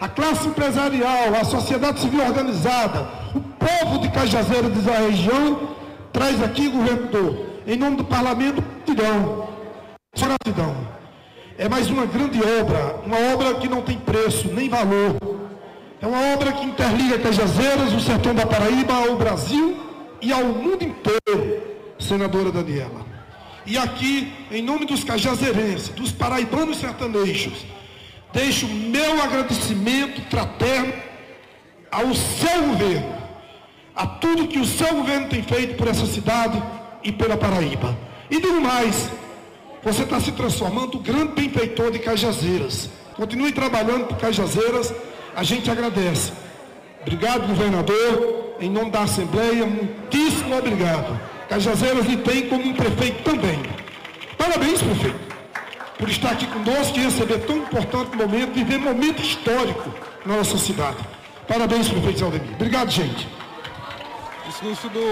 a classe empresarial, a sociedade civil organizada, o povo de Cajazeiras e da região, traz aqui, governador, em nome do parlamento, gratidão. Gratidão. É mais uma grande obra, uma obra que não tem preço, nem valor. É uma obra que interliga Cajazeiras, o sertão da Paraíba, ao Brasil e ao mundo inteiro, senadora Daniela. E aqui, em nome dos cajazeirenses, dos paraibanos sertanejos, deixo meu agradecimento fraterno ao seu governo, a tudo que o seu governo tem feito por essa cidade e pela Paraíba. E digo mais, você está se transformando o grande benfeitor de Cajazeiras. Continue trabalhando por Cajazeiras, a gente agradece. Obrigado, governador, em nome da Assembleia, muitíssimo obrigado. Cajazeiras lhe tem como um prefeito também. Parabéns, prefeito, por estar aqui conosco e receber tão importante momento, viver momento histórico na nossa cidade. Parabéns, prefeito Zaldemir. Obrigado, gente. Discurso do